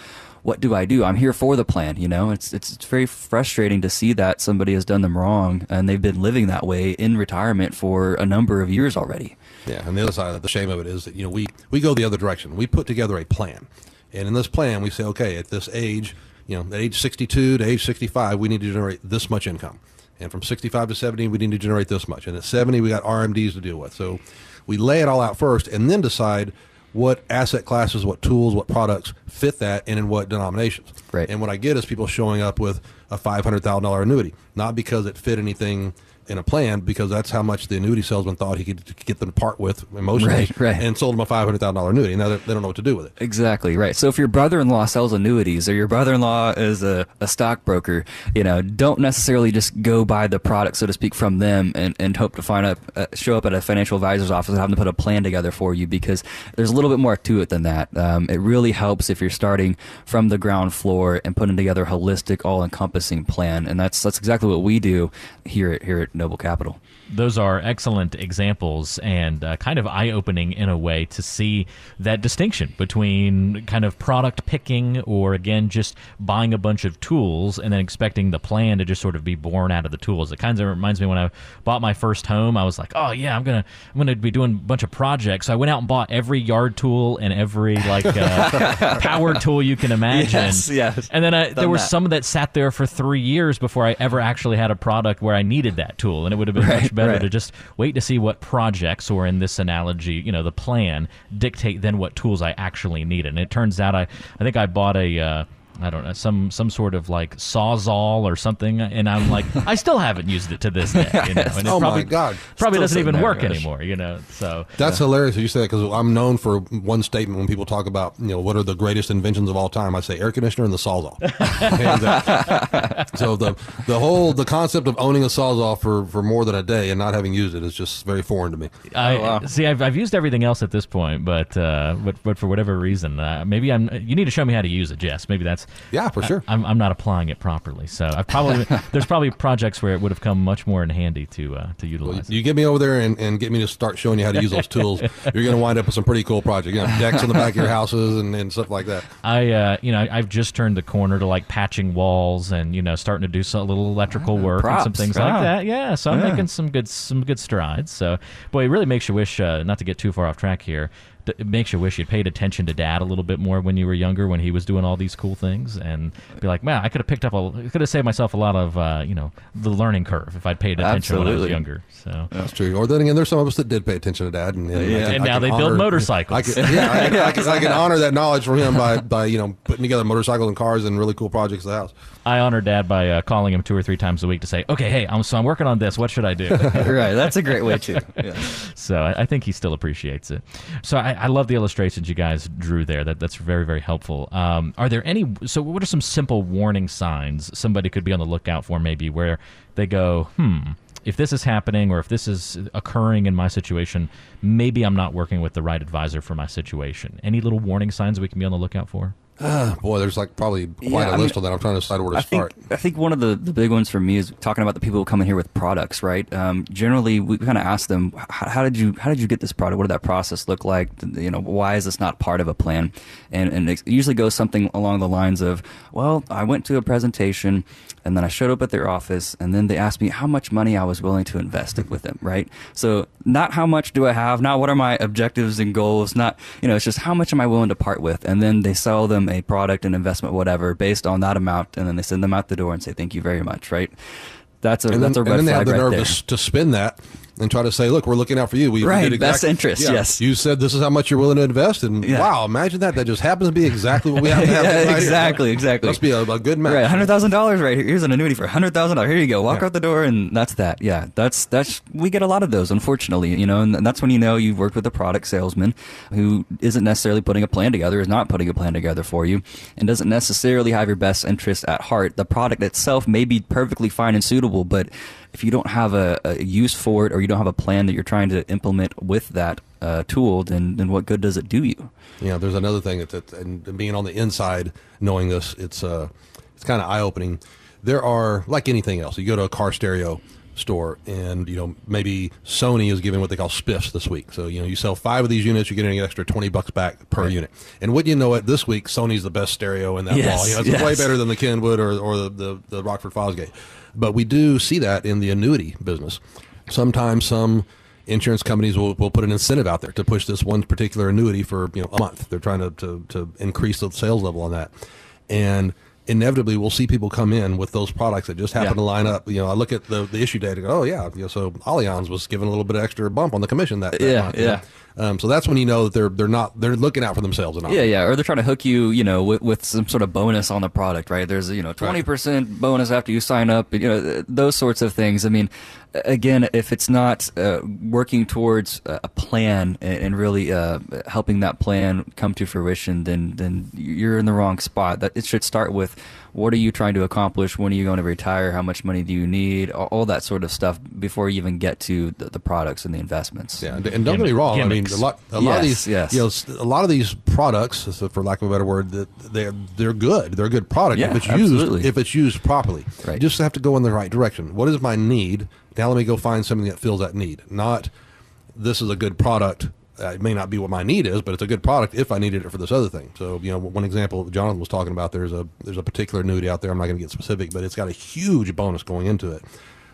what do I do? I'm here for the plan. You know, it's, it's it's very frustrating to see that somebody has done them wrong and they've been living that way in retirement for a number of years already. Yeah, and the other side of the shame of it is that you know we we go the other direction. We put together a plan, and in this plan we say, okay, at this age, you know, at age 62 to age 65, we need to generate this much income, and from 65 to 70, we need to generate this much, and at 70, we got RMDs to deal with. So we lay it all out first, and then decide what asset classes, what tools, what products fit that, and in what denominations. Right. And what I get is people showing up with a five hundred thousand dollar annuity, not because it fit anything in a plan because that's how much the annuity salesman thought he could get them to part with emotionally, Right, right. and sold them a five hundred thousand dollar annuity. Now they don't know what to do with it. Exactly right. So if your brother-in-law sells annuities or your brother-in-law is a, a stockbroker, you know, don't necessarily just go buy the product, so to speak, from them and, and hope to find up, uh, show up at a financial advisor's office and have them put a plan together for you because there's a little bit more to it than that. Um, it really helps if you're starting from the ground floor and putting together a holistic, all-encompassing plan, and that's that's exactly what we do here at here at Noble Capital. Those are excellent examples and uh, kind of eye opening in a way to see that distinction between kind of product picking or again just buying a bunch of tools and then expecting the plan to just sort of be born out of the tools. It kind of reminds me when I bought my first home, I was like, oh yeah, I'm gonna I'm gonna be doing a bunch of projects. So I went out and bought every yard tool and every like uh, power tool you can imagine. Yes, yes. And then I, there were that. some that sat there for three years before I ever actually had a product where I needed that tool, and it would have been Right, much better right. to just wait to see what projects, or in this analogy, you know, the plan dictate then what tools I actually need. And it turns out I, I think I bought a. Uh, I don't know some some sort of like sawzall or something, and I'm like I still haven't used it to this day. You know, and it Oh my probably, God. probably Still doesn't even work gosh. anymore. You know, so That's hilarious you say that because I'm known for one statement when people talk about you know what are the greatest inventions of all time. I say air conditioner and the sawzall. Hands down. so the the whole the concept of owning a sawzall for for more than a day and not having used it is just very foreign to me. I wow. see. I've, I've used everything else at this point, but uh, but but for whatever reason, uh, maybe I'm. You need to show me how to use it, Jess. Maybe that's. Yeah, for sure. I'm, I'm not applying it properly, so I've probably there's probably projects where it would have come much more in handy to uh, to utilize. it. You get me over there and, and get me to start showing you how to use those tools. You're going to wind up with some pretty cool projects. You know, decks on the back of your houses and, and stuff like that. I, uh, you know, I've just turned the corner to like patching walls and you know starting to do some little electrical work and some things Wow. like that. Yeah, so I'm Yeah. making some good some good strides. So, boy, it really makes you wish. Uh, not to get too far off track here. D- It makes you wish you'd paid attention to Dad a little bit more when you were younger, when he was doing all these cool things, and be like, "Man, I could have picked up a, could have saved myself a lot of, uh, you know, the learning curve if I'd paid attention when I was younger." So, That's true. Or then again, there's some of us that did pay attention to Dad, and, and, I Yeah. can- And now can they build motorcycles. I can, yeah, I, can- I, can, I can honor that knowledge from him by, by you know putting together motorcycles and cars and really cool projects at the house. I honor Dad by uh, calling him two or three times a week to say, "Okay, hey, I'm so I'm working on this. What should I do?" right. That's a great way too. Yeah. So I, I think he still appreciates it. So I, I love the illustrations you guys drew there. That that's very very helpful. Um, are there any? So what are some simple warning signs somebody could be on the lookout for? Maybe where they go, hmm. If this is happening, or if this is occurring in my situation, maybe I'm not working with the right advisor for my situation. Any little warning signs we can be on the lookout for? Boy, there's like probably quite Yeah, a I list mean, on that. I'm trying to decide where to I start. think I think one of the, the big ones for me is talking about the people who come in here with products, right? Um, generally, we kind of ask them, how, how did you how did you get this product? What did that process look like? You know, why is this not part of a plan? And and it usually goes something along the lines of, well, I went to a presentation, and then I showed up at their office, and then they asked me how much money I was willing to invest with them, right? So not how much do I have, not what are my objectives and goals, not you know, it's just how much am I willing to part with, and then they sell them a product, an investment, whatever, based on that amount, and then they send them out the door and say thank you very much, right? That's a and then, that's a and red then they have the right nerve to, to spin that and try to say, "Look, we're looking out for you. We Right, did best interest, yeah, yes. You said this is how much you're willing to invest, and Yeah. wow, imagine that. That just happens to be exactly what we have to have. Yeah, right here. exactly, exactly. Must be a, a good match. Right, hundred thousand dollars right here. Here's an annuity for hundred thousand dollars. Here you go. Walk out the door, and that's that. Yeah, that's that's we get a lot of those, unfortunately. You know, and that's when you know you've worked with a product salesman who isn't necessarily putting a plan together, is not putting a plan together for you, and doesn't necessarily have your best interest at heart. The product itself may be perfectly fine and suitable, but if you don't have a, a use for it, or you don't have a plan that you're trying to implement with that uh, tool, then then what good does it do you? Know, there's another thing that, that and being on the inside, knowing this, it's uh, it's kind of eye opening. There are like anything else. You go to a car stereo store and you know maybe Sony is giving what they call spiffs this week. So you know you sell five of these units, you're getting an extra twenty bucks back per right. unit. And wouldn't you know it, this week Sony's the best stereo in that yes, wall. You know, it's yes. way better than the Kenwood or, or the, the, the Rockford Fosgate. But we do see that in the annuity business. Sometimes some insurance companies will, will put an incentive out there to push this one particular annuity for you know a month. They're trying to, to, to increase the sales level on that. And inevitably we'll see people come in with those products that just happen yeah. to line up. You know, I look at the, the issue data and go, oh yeah, you know, so Allianz was given a little bit extra bump on the commission that, that yeah, month. Yeah. Um, so that's when you know that they're they're not they're looking out for themselves. and all. Yeah, yeah, or they're trying to hook you, you know, with, with some sort of bonus on the product, right? There's you know twenty percent bonus after you sign up, you know, those sorts of things. I mean, again, if it's not uh, working towards a plan and, and really uh, helping that plan come to fruition, then then you're in the wrong spot. That it should start with what are you trying to accomplish? When are you going to retire? How much money do you need? All, all that sort of stuff before you even get to the, the products and the investments. Yeah, and, and don't get me wrong. Gimmicks. I mean, a lot, a lot yes, of these, yes. you know, a lot of these products, for lack of a better word, that they're they're good. They're a good product yeah, if it's absolutely. used if it's used properly. Right. You just have to go in the right direction. What is my need? Now let me go find something that fills that need. Not this is a good product. Uh, it may not be what my need is, but it's a good product if I needed it for this other thing. So, you know, one example Jonathan was talking about, there's a there's a particular annuity out there. I'm not going to get specific, but it's got a huge bonus going into it,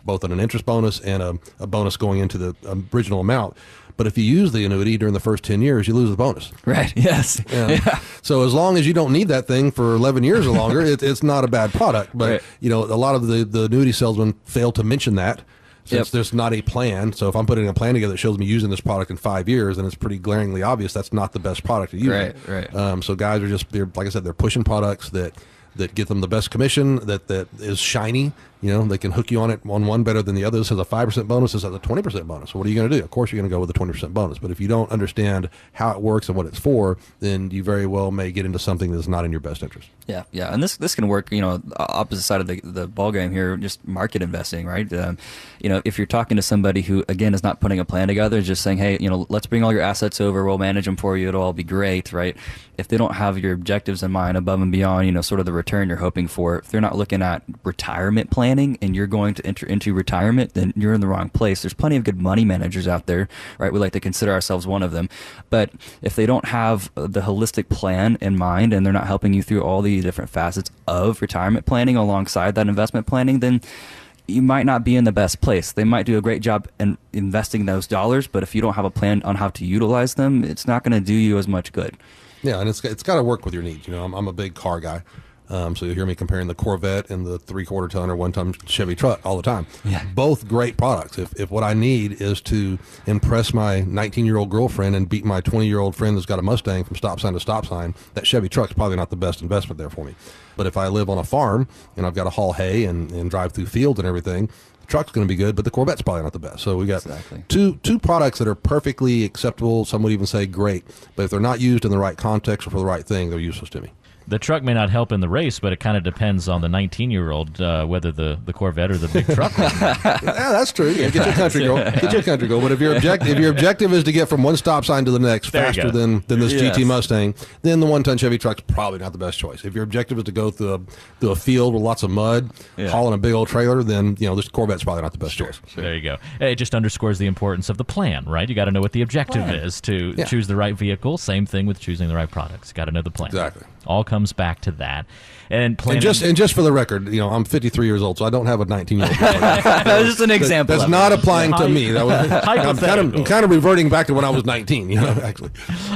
both an interest bonus and a, a bonus going into the original amount. But if you use the annuity during the first 10 years, you lose the bonus. Right. Yes. Yeah. yeah. So as long as you don't need that thing for 11 years or longer, it, it's not a bad product. But, right. you know, a lot of the, the annuity salesmen fail to mention that since yep. there's not a plan. So if I'm putting a plan together that shows me using this product in five years, then it's pretty glaringly obvious that's not the best product to use. Right, right. Um, so guys are just, they're like I said, they're pushing products that that get them the best commission that that is shiny you know, they can hook you on it on one better than the other. This has a 5% bonus, this has a 20% bonus. So what are you going to do? Of course, you're going to go with the 20% bonus. But if you don't understand how it works and what it's for, then you very well may get into something that's not in your best interest. Yeah, yeah. And this this can work, you know, opposite side of the, the ball game here, just market investing, right? Um, you know, if you're talking to somebody who, again, is not putting a plan together, just saying, hey, you know, let's bring all your assets over, we'll manage them for you, it'll all be great, right? If they don't have your objectives in mind above and beyond, you know, sort of the return you're hoping for, if they're not looking at retirement planning and you're going to enter into retirement, then you're in the wrong place. There's plenty of good money managers out there, right? We like to consider ourselves one of them. But if they don't have the holistic plan in mind and they're not helping you through all the different facets of retirement planning alongside that investment planning, then you might not be in the best place. They might do a great job in investing those dollars, but if you don't have a plan on how to utilize them, it's not going to do you as much good. Yeah, and it's it's got to work with your needs. You know, I'm, I'm a big car guy. Um, so you'll hear me comparing the Corvette and the three quarter ton or one ton Chevy truck all the time. Yeah. Both great products. If, if what I need is to impress my 19 year old girlfriend and beat my 20 year old friend that's got a Mustang from stop sign to stop sign, that Chevy truck's probably not the best investment there for me. But if I live on a farm and I've got to haul hay and, and drive through fields and everything, the truck's going to be good, but the Corvette's probably not the best. So we got exactly. two two products that are perfectly acceptable. Some would even say great, but if they're not used in the right context or for the right thing, they're useless to me the truck may not help in the race, but it kind of depends on the 19 year old uh, whether the, the Corvette or the big truck. yeah, that's true. Yeah, get your country girl. Get your country girl. But if your object if your objective is to get from one stop sign to the next there faster than, than this yes. GT Mustang, then the one ton Chevy truck's probably not the best choice. If your objective is to go through a through a field with lots of mud, yeah. hauling a big old trailer, then you know this Corvette's probably not the best sure. choice. Sure. There you go. It just underscores the importance of the plan, right? You got to know what the objective plan. is to yeah. choose the right vehicle. Same thing with choosing the right products. Got to know the plan. Exactly. All comes back to that. And, planning- and just and just for the record, you know, I'm 53 years old, so I don't have a 19 year old. that was just an example. That's not applying to me. That was, I'm kind of I'm kind of reverting back to when I was 19. You know, actually.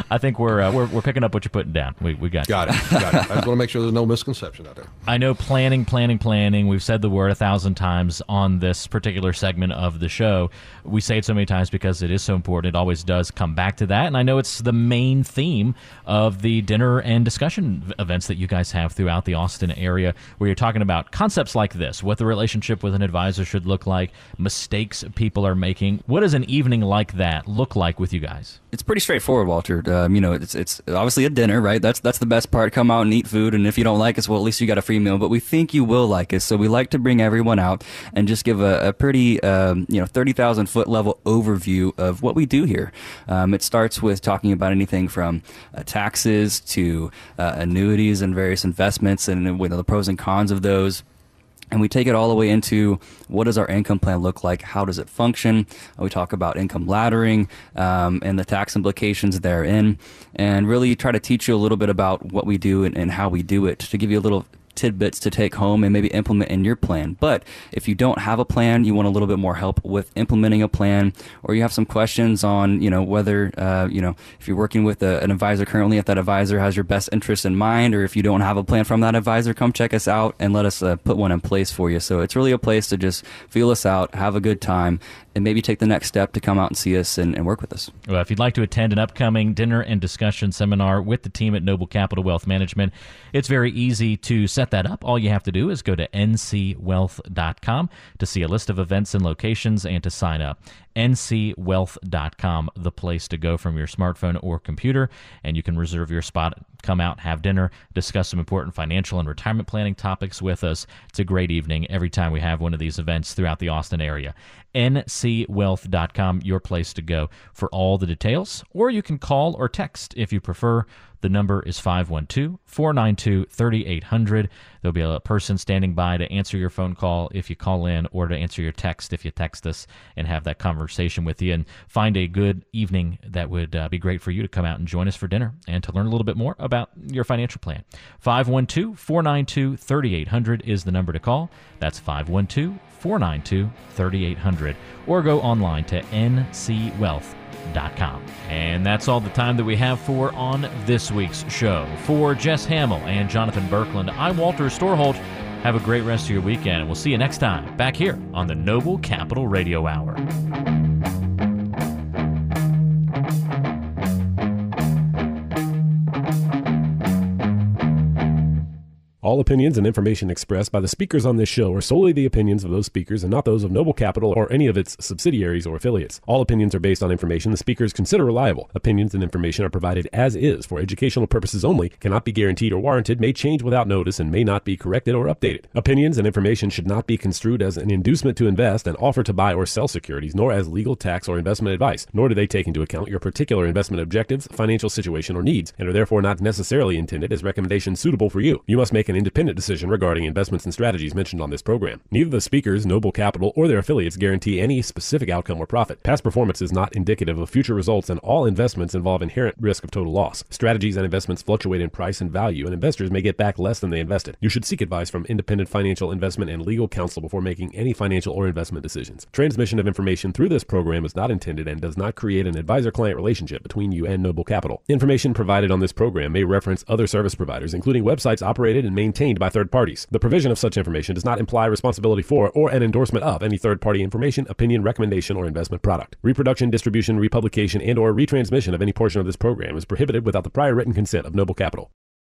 I think we're uh, we're, we're picking up what you're putting down. We we got got you. it. Got it. I just want to make sure there's no misconception out there. I know planning, planning, planning. We've said the word a thousand times on this particular segment of the show. We say it so many times because it is so important. It always does come back to that, and I know it's the main theme of the dinner and discussion events that you guys have throughout the Austin area, where you're talking about concepts like this, what the relationship with an advisor should look like, mistakes people are making. What does an evening like that look like with you guys? It's pretty straightforward, Walter. Um, you know, it's it's obviously a dinner, right? That's that's the best part. Come out and eat food, and if you don't like us, well, at least you got a free meal. But we think you will like us, so we like to bring everyone out and just give a, a pretty, um, you know, thirty thousand foot level overview of what we do here. Um, it starts with talking about anything from uh, taxes to uh, annuities and various investments and you know, the pros and cons of those and we take it all the way into what does our income plan look like? How does it function? We talk about income laddering um, and the tax implications therein, and really try to teach you a little bit about what we do and, and how we do it to give you a little tidbits to take home and maybe implement in your plan. But if you don't have a plan, you want a little bit more help with implementing a plan, or you have some questions on, you know, whether, uh, you know, if you're working with a, an advisor currently, if that advisor has your best interest in mind, or if you don't have a plan from that advisor, come check us out and let us uh, put one in place for you. So it's really a place to just feel us out, have a good time, and maybe take the next step to come out and see us and, and, work with us. Well, if you'd like to attend an upcoming dinner and discussion seminar with the team at Noble Capital Wealth Management, it's very easy to set that up. All you have to do is go to ncwealth.com to see a list of events and locations and to sign up ncwealth.com, the place to go from your smartphone or computer. And you can reserve your spot, come out, have dinner, discuss some important financial and retirement planning topics with us. It's a great evening every time we have one of these events throughout the Austin area. ncwealth.com, your place to go for all the details. Or you can call or text if you prefer. The number is 512 492 3800. There'll be a person standing by to answer your phone call if you call in or to answer your text if you text us and have that conversation with you and find a good evening that would uh, be great for you to come out and join us for dinner and to learn a little bit more about your financial plan. 512 492 3800 is the number to call. That's 512 492 3800 or go online to ncwealth.com and that's all the time that we have for on this week's show. For Jess Hamill and Jonathan Berkland, I'm Walter Storholt. Have a great rest of your weekend, and we'll see you next time back here on the Noble Capital Radio Hour. All opinions and information expressed by the speakers on this show are solely the opinions of those speakers and not those of Noble Capital or any of its subsidiaries or affiliates. All opinions are based on information the speakers consider reliable. Opinions and information are provided as is for educational purposes only, cannot be guaranteed or warranted, may change without notice, and may not be corrected or updated. Opinions and information should not be construed as an inducement to invest, an offer to buy or sell securities, nor as legal, tax, or investment advice, nor do they take into account your particular investment objectives, financial situation, or needs, and are therefore not necessarily intended as recommendations suitable for you. You must make an independent decision regarding investments and strategies mentioned on this program. Neither the speakers, Noble Capital, or their affiliates guarantee any specific outcome or profit. Past performance is not indicative of future results, and all investments involve inherent risk of total loss. Strategies and investments fluctuate in price and value, and investors may get back less than they invested. You should seek advice from independent financial investment and legal counsel before making any financial or investment decisions. Transmission of information through this program is not intended and does not create an advisor client relationship between you and Noble Capital. Information provided on this program may reference other service providers, including websites operated and maintained by third parties. The provision of such information does not imply responsibility for or an endorsement of any third party information, opinion, recommendation, or investment product. Reproduction, distribution, republication, and or retransmission of any portion of this program is prohibited without the prior written consent of Noble Capital.